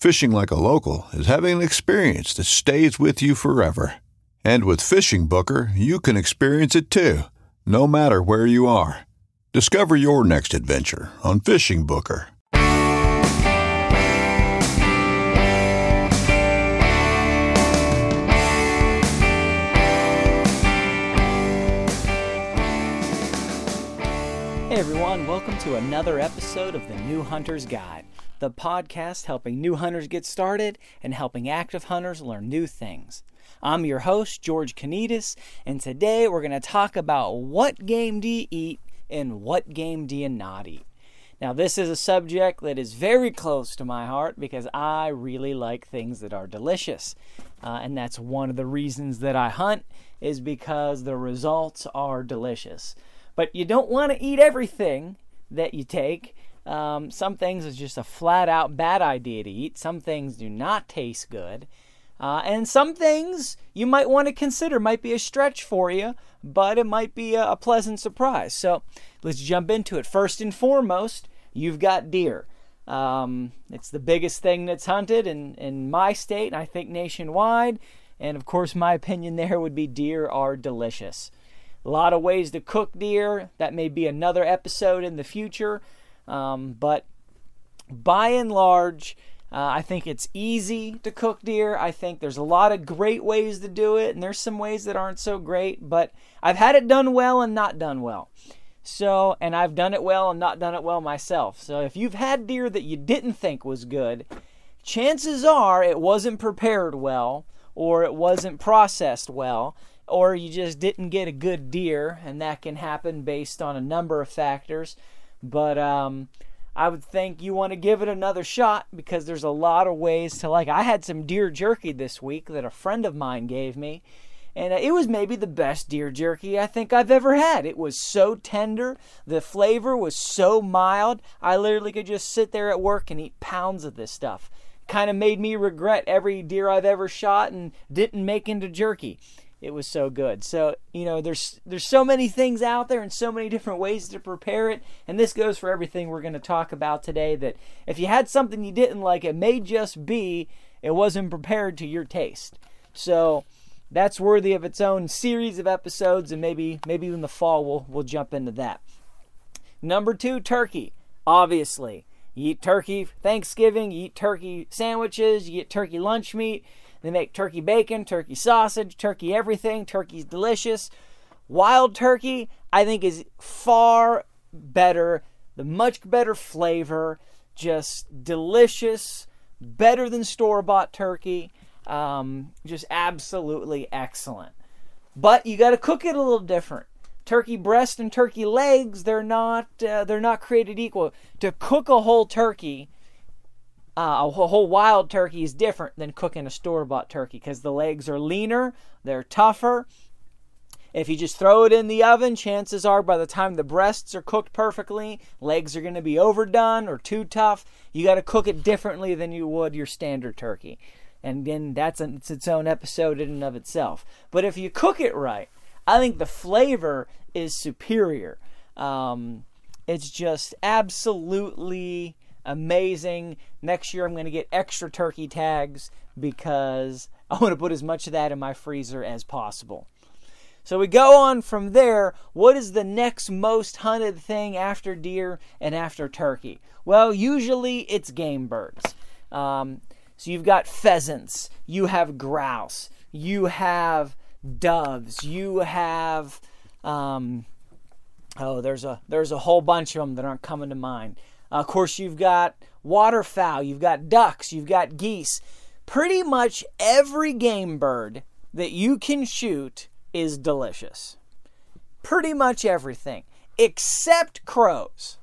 Fishing like a local is having an experience that stays with you forever. And with Fishing Booker, you can experience it too, no matter where you are. Discover your next adventure on Fishing Booker. Hey everyone, welcome to another episode of the New Hunter's Guide, the podcast helping new hunters get started and helping active hunters learn new things. I'm your host, George Kanitas, and today we're going to talk about what game do you eat and what game do you not eat. Now, this is a subject that is very close to my heart because I really like things that are delicious. Uh, and that's one of the reasons that I hunt is because the results are delicious. But you don't want to eat everything that you take. Um, some things is just a flat out bad idea to eat. Some things do not taste good. Uh, and some things you might want to consider might be a stretch for you, but it might be a, pleasant surprise. So let's jump into it. First and foremost, you've got deer. Um, it's the biggest thing that's hunted in, in my state, and I think nationwide. And of course, my opinion there would be deer are delicious. A lot of ways to cook deer. That may be another episode in the future. Um, but by and large, uh, I think it's easy to cook deer. I think there's a lot of great ways to do it, and there's some ways that aren't so great. But I've had it done well and not done well. So, and I've done it well and not done it well myself. So, if you've had deer that you didn't think was good, chances are it wasn't prepared well or it wasn't processed well or you just didn't get a good deer, and that can happen based on a number of factors. But um, I would think you want to give it another shot because there's a lot of ways to like. I had some deer jerky this week that a friend of mine gave me, and it was maybe the best deer jerky I think I've ever had. It was so tender, the flavor was so mild. I literally could just sit there at work and eat pounds of this stuff. Kind of made me regret every deer I've ever shot and didn't make into jerky it was so good. So, you know, there's there's so many things out there and so many different ways to prepare it, and this goes for everything we're going to talk about today that if you had something you didn't like, it may just be it wasn't prepared to your taste. So, that's worthy of its own series of episodes and maybe maybe in the fall we'll we'll jump into that. Number 2, turkey. Obviously, you eat turkey Thanksgiving, you eat turkey sandwiches, you eat turkey lunch meat they make turkey bacon, turkey sausage, turkey everything. Turkey's delicious. Wild turkey, I think, is far better, the much better flavor, just delicious, better than store bought turkey. Um, just absolutely excellent. But you got to cook it a little different. Turkey breast and turkey legs, they're not uh, they're not created equal. To cook a whole turkey, uh, a whole wild turkey is different than cooking a store bought turkey because the legs are leaner, they're tougher. If you just throw it in the oven, chances are by the time the breasts are cooked perfectly, legs are going to be overdone or too tough. You got to cook it differently than you would your standard turkey. and then that's a, it's its own episode in and of itself. But if you cook it right, I think the flavor is superior. Um, it's just absolutely amazing. Next year, I'm going to get extra turkey tags because I want to put as much of that in my freezer as possible. So we go on from there. What is the next most hunted thing after deer and after turkey? Well, usually it's game birds. Um, so you've got pheasants, you have grouse, you have doves, you have um, oh, there's a there's a whole bunch of them that aren't coming to mind. Of course, you've got waterfowl, you've got ducks, you've got geese. Pretty much every game bird that you can shoot is delicious. Pretty much everything, except crows.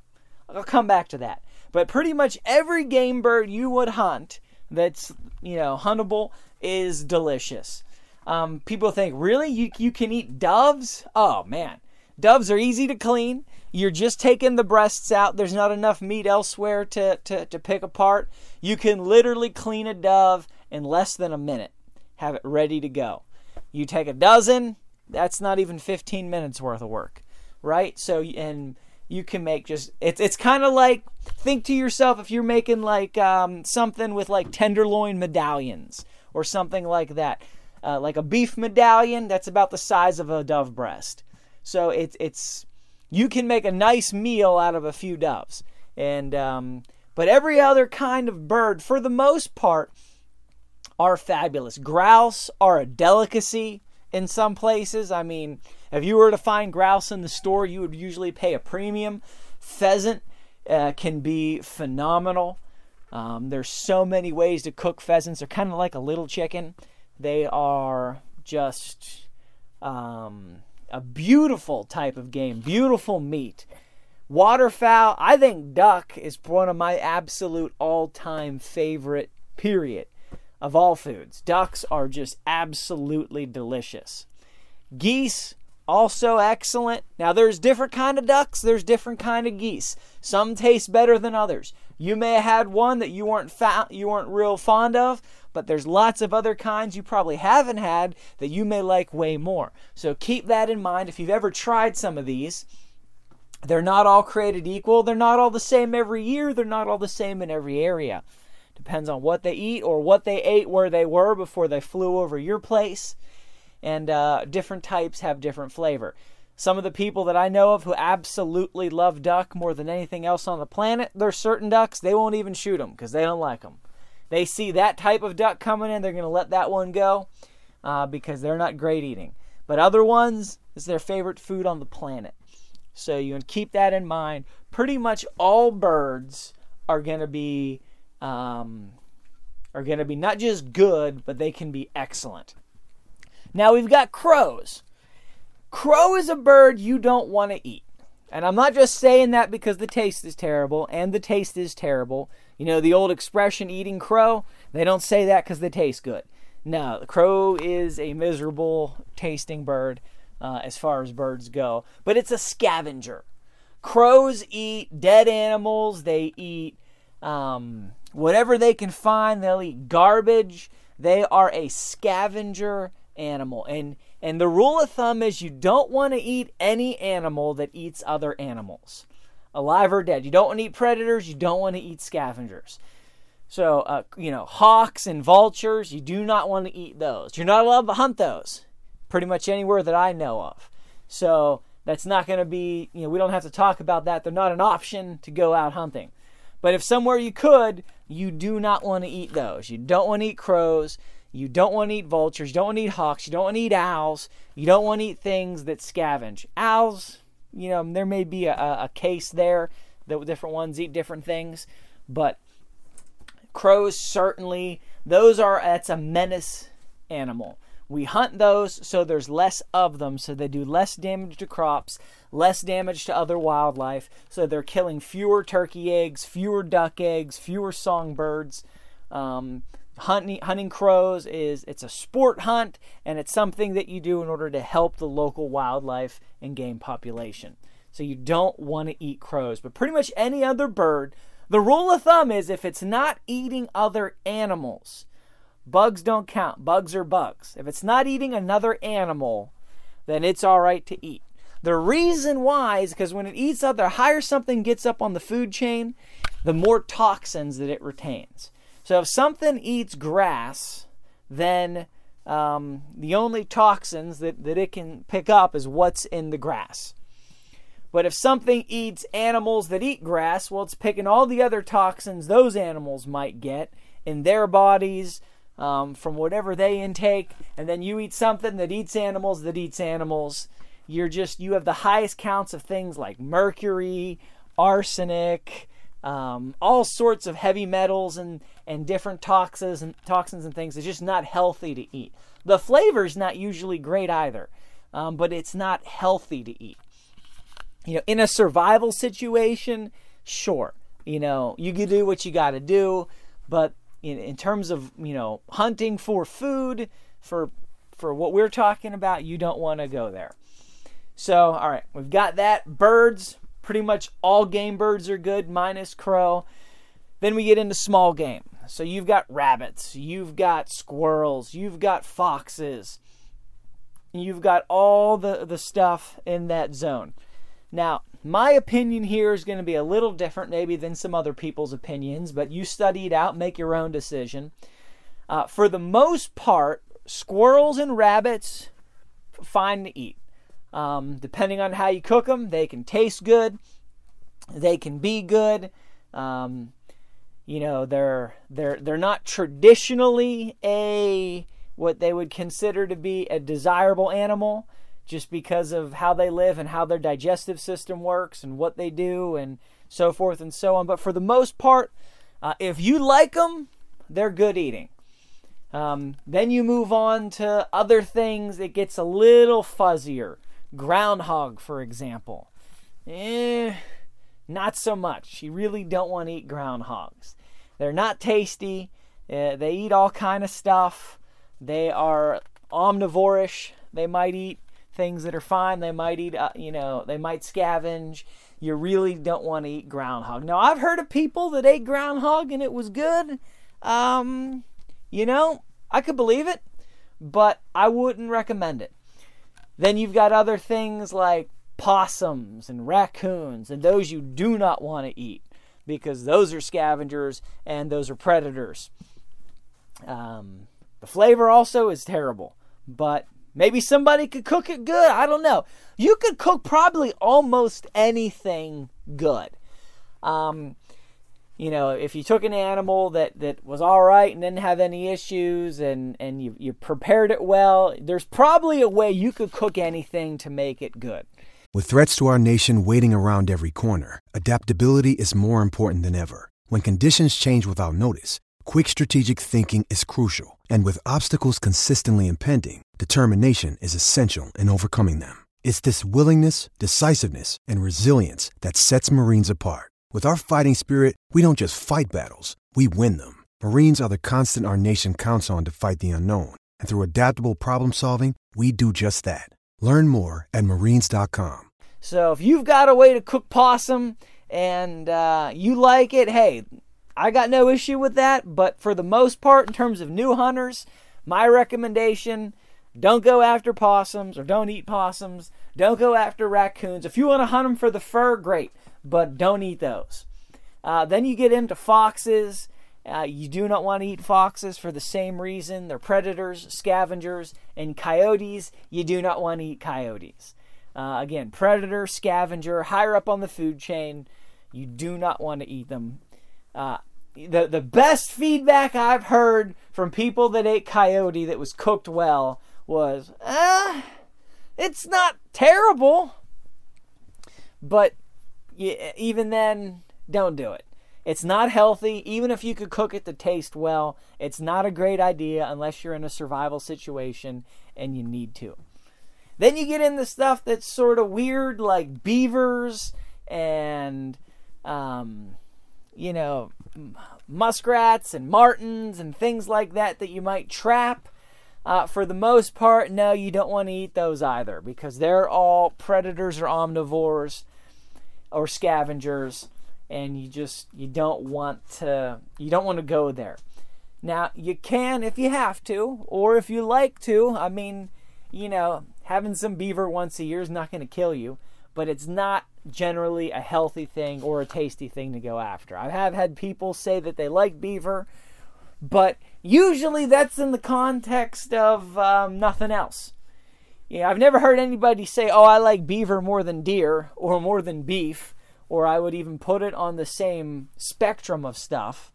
I'll come back to that. But pretty much every game bird you would hunt that's you know huntable is delicious. Um, people think really you you can eat doves? Oh man, doves are easy to clean. You're just taking the breasts out. There's not enough meat elsewhere to, to, to pick apart. You can literally clean a dove in less than a minute. Have it ready to go. You take a dozen, that's not even 15 minutes worth of work, right? So and you can make just it's it's kind of like think to yourself if you're making like um, something with like tenderloin medallions or something like that, uh, like a beef medallion that's about the size of a dove breast. So it's it's you can make a nice meal out of a few doves. And um, but every other kind of bird, for the most part, are fabulous. Grouse are a delicacy in some places. I mean, if you were to find grouse in the store, you would usually pay a premium. Pheasant uh, can be phenomenal. Um, there's so many ways to cook pheasants. They're kind of like a little chicken. They are just um, a beautiful type of game, beautiful meat. Waterfowl, I think duck is one of my absolute all time favorite, period, of all foods. Ducks are just absolutely delicious. Geese, also excellent. Now there's different kind of ducks, there's different kind of geese. Some taste better than others. You may have had one that you weren't fa- you weren't real fond of, but there's lots of other kinds you probably haven't had that you may like way more. So keep that in mind if you've ever tried some of these. They're not all created equal. They're not all the same every year. They're not all the same in every area. Depends on what they eat or what they ate where they were before they flew over your place. And uh, different types have different flavor. Some of the people that I know of who absolutely love duck more than anything else on the planet, there's certain ducks, they won't even shoot them because they don't like them they see that type of duck coming in, they're going to let that one go uh, because they're not great eating. But other ones, is their favorite food on the planet. So you can keep that in mind. Pretty much all birds are going to be um, are going to be not just good, but they can be excellent. Now we've got crows. Crow is a bird you don't want to eat. And I'm not just saying that because the taste is terrible, and the taste is terrible. You know, the old expression, eating crow, they don't say that because they taste good. No, the crow is a miserable tasting bird uh, as far as birds go, but it's a scavenger. Crows eat dead animals, they eat um, whatever they can find, they'll eat garbage. They are a scavenger animal. And and the rule of thumb is you don't want to eat any animal that eats other animals, alive or dead. You don't want to eat predators, you don't want to eat scavengers. So, uh, you know, hawks and vultures, you do not want to eat those. You're not allowed to hunt those pretty much anywhere that I know of. So, that's not going to be, you know, we don't have to talk about that. They're not an option to go out hunting. But if somewhere you could, you do not want to eat those. You don't want to eat crows. You don't want to eat vultures. You don't want to eat hawks. You don't want to eat owls. You don't want to eat things that scavenge. Owls, you know, there may be a, a case there that different ones eat different things, but crows certainly, those are, that's a menace animal. We hunt those so there's less of them, so they do less damage to crops, less damage to other wildlife, so they're killing fewer turkey eggs, fewer duck eggs, fewer songbirds. Um, hunting hunting crows is it's a sport hunt and it's something that you do in order to help the local wildlife and game population. So you don't want to eat crows, but pretty much any other bird, the rule of thumb is if it's not eating other animals, Bugs don't count. Bugs are bugs. If it's not eating another animal, then it's all right to eat. The reason why is because when it eats other, higher something gets up on the food chain, the more toxins that it retains. So if something eats grass, then um, the only toxins that, that it can pick up is what's in the grass. But if something eats animals that eat grass, well, it's picking all the other toxins those animals might get in their bodies um, from whatever they intake, and then you eat something that eats animals that eats animals. You're just you have the highest counts of things like mercury, arsenic, um, all sorts of heavy metals and and different toxins and toxins and things. It's just not healthy to eat. The flavor's not usually great either, um, but it's not healthy to eat. You know, in a survival situation, sure, you know you can do what you got to do, but in, in terms of you know hunting for food for for what we're talking about, you don't want to go there. So, all right, we've got that. Birds, pretty much all game birds are good, minus crow. Then we get into small game. So you've got rabbits, you've got squirrels, you've got foxes, you've got all the, the stuff in that zone. Now, my opinion here is going to be a little different, maybe, than some other people's opinions, but you study it out, make your own decision. Uh, for the most part, squirrels and rabbits, fine to eat. Um, depending on how you cook them, they can taste good, they can be good. Um, you know, they're they're they're not traditionally a what they would consider to be a desirable animal just because of how they live and how their digestive system works and what they do and so forth and so on. But for the most part, uh, if you like them, they're good eating. Um, then you move on to other things, it gets a little fuzzier. Groundhog, for example. Eh, not so much. You really don't want to eat groundhogs. They're not tasty. Uh, they eat all kind of stuff. They are omnivorish. They might eat things that are fine. They might eat, uh, you know, they might scavenge. You really don't want to eat groundhog. Now, I've heard of people that ate groundhog and it was good. Um, you know, I could believe it, but I wouldn't recommend it. Then you've got other things like possums and raccoons, and those you do not want to eat because those are scavengers and those are predators. Um, the flavor also is terrible, but maybe somebody could cook it good. I don't know. You could cook probably almost anything good. Um, you know, if you took an animal that, that was all right and didn't have any issues and, and you, you prepared it well, there's probably a way you could cook anything to make it good. With threats to our nation waiting around every corner, adaptability is more important than ever. When conditions change without notice, quick strategic thinking is crucial. And with obstacles consistently impending, determination is essential in overcoming them. It's this willingness, decisiveness, and resilience that sets Marines apart. With our fighting spirit, we don't just fight battles, we win them. Marines are the constant our nation counts on to fight the unknown. And through adaptable problem solving, we do just that. Learn more at marines.com. So if you've got a way to cook possum and uh, you like it, hey, I got no issue with that. But for the most part, in terms of new hunters, my recommendation don't go after possums or don't eat possums. Don't go after raccoons. If you want to hunt them for the fur, great but don't eat those. Uh, then you get into foxes. Uh, you do not want to eat foxes for the same reason. They're predators, scavengers, and coyotes. You do not want to eat coyotes. Uh, again, predator, scavenger, higher up on the food chain. You do not want to eat them. Uh, the the best feedback I've heard from people that ate coyote that was cooked well was, uh, it's not terrible, but even then, don't do it. It's not healthy. Even if you could cook it to taste well, it's not a great idea unless you're in a survival situation and you need to. Then you get into stuff that's sort of weird, like beavers and, um, you know, muskrats and martens and things like that that you might trap. Uh, for the most part, no, you don't want to eat those either because they're all predators or omnivores or scavengers and you just you don't want to you don't want to go there Now, you can if you have to, or if you like to. I mean, you know, having some beaver once a year is not going to kill you, but it's not generally a healthy thing or a tasty thing to go after. I have had people say that they like beaver, but usually that's in the context of um, nothing else. Yeah, I've never heard anybody say, "Oh, I like beaver more than deer or more than beef," or I would even put it on the same spectrum of stuff.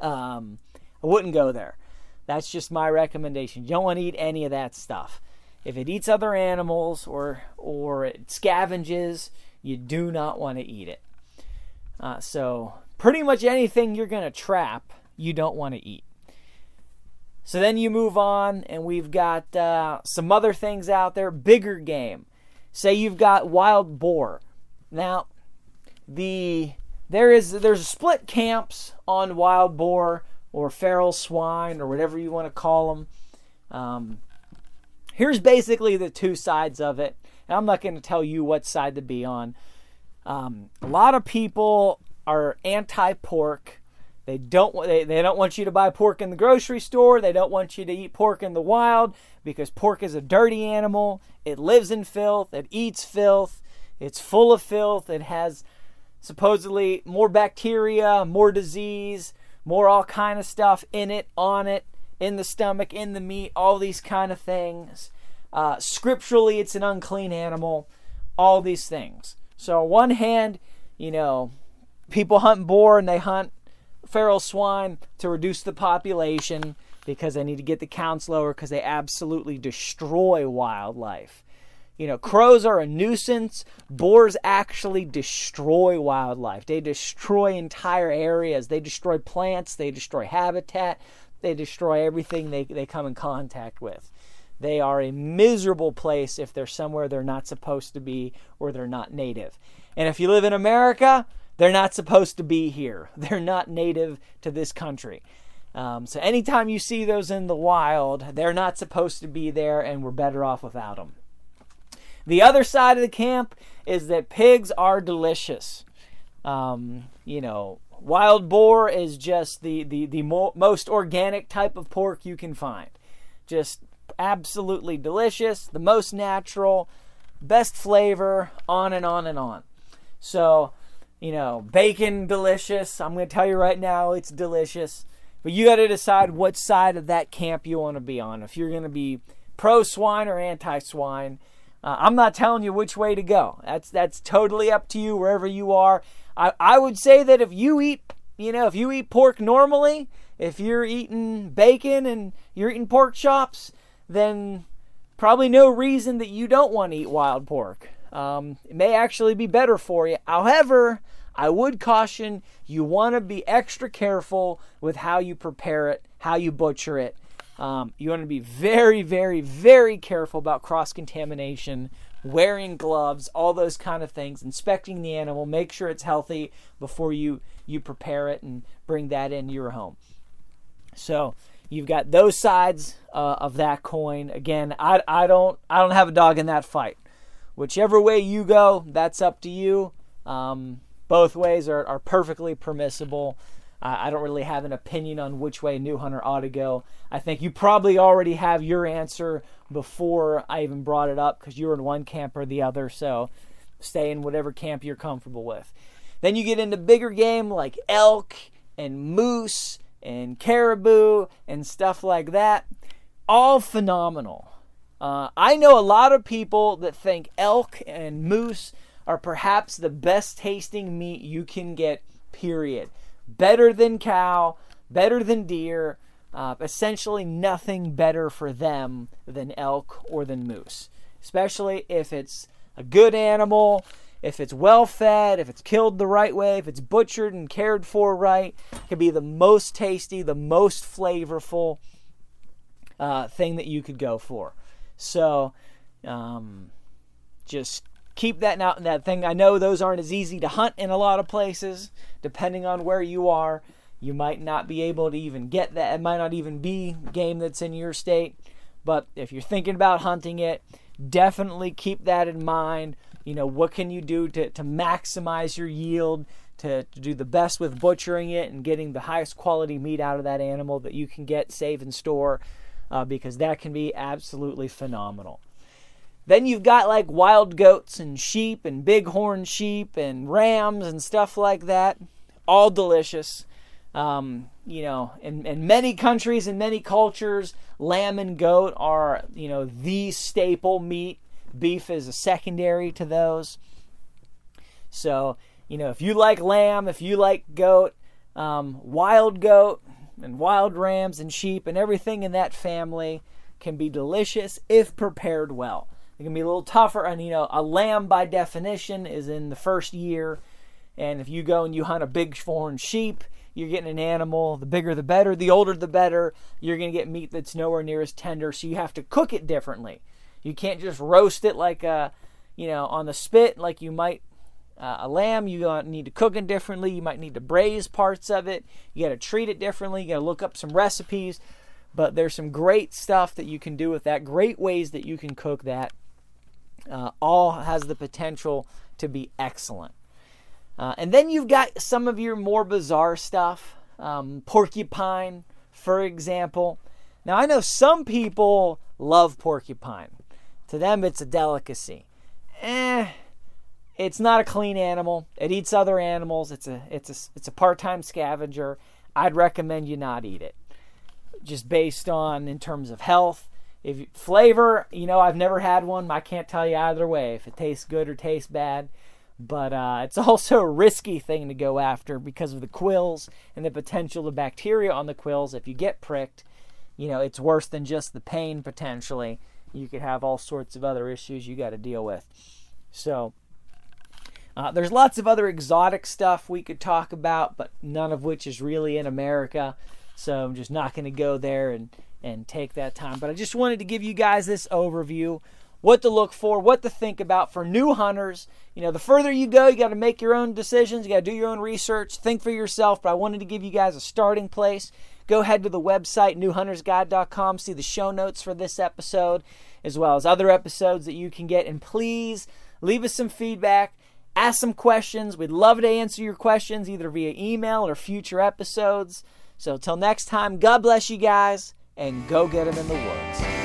Um, I wouldn't go there. That's just my recommendation. You don't want to eat any of that stuff. If it eats other animals or or it scavenges, you do not want to eat it. Uh, so pretty much anything you're going to trap, you don't want to eat. So then you move on, and we've got uh, some other things out there. Bigger game. Say you've got wild boar. Now, the there is there's split camps on wild boar or feral swine or whatever you want to call them. Um, here's basically the two sides of it. And I'm not going to tell you what side to be on. Um, a lot of people are anti-pork they don't they, they don't want you to buy pork in the grocery store. They don't want you to eat pork in the wild because pork is a dirty animal. It lives in filth, it eats filth, it's full of filth, it has supposedly more bacteria, more disease, more all kind of stuff in it, on it, in the stomach, in the meat, all these kind of things. Uh, scripturally, it's an unclean animal. All these things. So, on one hand, you know, people hunt boar and they hunt feral swine to reduce the population because they need to get the counts lower because they absolutely destroy wildlife. You know, crows are a nuisance. Boars actually destroy wildlife. They destroy entire areas. They destroy plants. They destroy habitat. They destroy everything they, they come in contact with. They are a miserable place if they're somewhere they're not supposed to be or they're not native. And if you live in America, they're not supposed to be here. They're not native to this country. Um, so anytime you see those in the wild, they're not supposed to be there, and we're better off without them. The other side of the camp is that pigs are delicious. Um, you know, wild boar is just the the the mo- most organic type of pork you can find. Just absolutely delicious, the most natural, best flavor, on and on and on. So you know, bacon delicious. I'm going to tell you right now, it's delicious. But you got to decide what side of that camp you want to be on. If you're going to be pro swine or anti swine, uh, I'm not telling you which way to go. That's that's totally up to you wherever you are. I, I would say that if you eat, you know, if you eat pork normally, if you're eating bacon and you're eating pork chops, then probably no reason that you don't want to eat wild pork. Um, it may actually be better for you. However, I would caution you want to be extra careful with how you prepare it, how you butcher it. Um, you want to be very, very, very careful about cross contamination, wearing gloves, all those kind of things, inspecting the animal, make sure it's healthy before you you prepare it and bring that into your home. So you've got those sides uh, of that coin. Again, I, I don't I don't have a dog in that fight whichever way you go, that's up to you. Um, both ways are, are perfectly permissible. Uh, I don't really have an opinion on which way New Hunter ought to go. I think you probably already have your answer before I even brought it up because you're in one camp or the other. So stay in whatever camp you're comfortable with. Then you get into bigger game like elk and moose and caribou and stuff like that. All phenomenal. Uh, I know a lot of people that think elk and moose are perhaps the best tasting meat you can get, period. Better than cow, better than deer, uh, essentially nothing better for them than elk or than moose. Especially if it's a good animal, if it's well fed, if it's killed the right way, if it's butchered and cared for right, it can be the most tasty, the most flavorful uh, thing that you could go for. So um, just keep that out that thing. I know those aren't as easy to hunt in a lot of places, depending on where you are. You might not be able to even get that. It might not even be game that's in your state. But if you're thinking about hunting it, definitely keep that in mind. you know, what can you do to, to maximize your yield, to, to do the best with butchering it and getting the highest quality meat out of that animal that you can get, save, and store, uh, because that can be absolutely phenomenal. Then you've got like wild goats and sheep and bighorn sheep and rams and stuff like that. All delicious. Um, you know, in, in many countries and many cultures, lamb and goat are, you know, the staple meat. Beef is a secondary to those. So, you know, if you like lamb, if you like goat, um, wild goat and wild rams and sheep and everything in that family can be delicious if prepared well. It can be a little tougher, and you know, a lamb by definition is in the first year. And if you go and you hunt a bighorn sheep, you're getting an animal. The bigger the better. The older the better. You're going to get meat that's nowhere near as tender. So you have to cook it differently. You can't just roast it like a, you know, on the spit like you might uh, a lamb. You need to cook it differently. You might need to braise parts of it. You got to treat it differently. You got to look up some recipes. But there's some great stuff that you can do with that. Great ways that you can cook that. Uh, all has the potential to be excellent. Uh, and then you've got some of your more bizarre stuff. Um, porcupine, for example. Now, I know some people love porcupine. To them, it's a delicacy. Eh, it's not a clean animal. It eats other animals. It's a it's a it's a part-time scavenger. I'd recommend you not eat it. Just based on in terms of health, if flavor, you know, I've never had one. I can't tell you either way if it tastes good or tastes bad. But uh, it's also a risky thing to go after because of the quills and the potential of bacteria on the quills. If you get pricked, you know, it's worse than just the pain potentially. You could have all sorts of other issues you got to deal with. So, uh, there's lots of other exotic stuff we could talk about, but none of which is really in America. So I'm just not going to go there and, and take that time. But I just wanted to give you guys this overview what to look for, what to think about for new hunters. You know, the further you go, you got to make your own decisions, you got to do your own research, think for yourself. But I wanted to give you guys a starting place. Go ahead to the website, newhuntersguide.com, see the show notes for this episode, as well as other episodes that you can get. And please leave us some feedback ask some questions. We'd love to answer your questions either via email or future episodes. So, till next time, God bless you guys and go get them in the woods.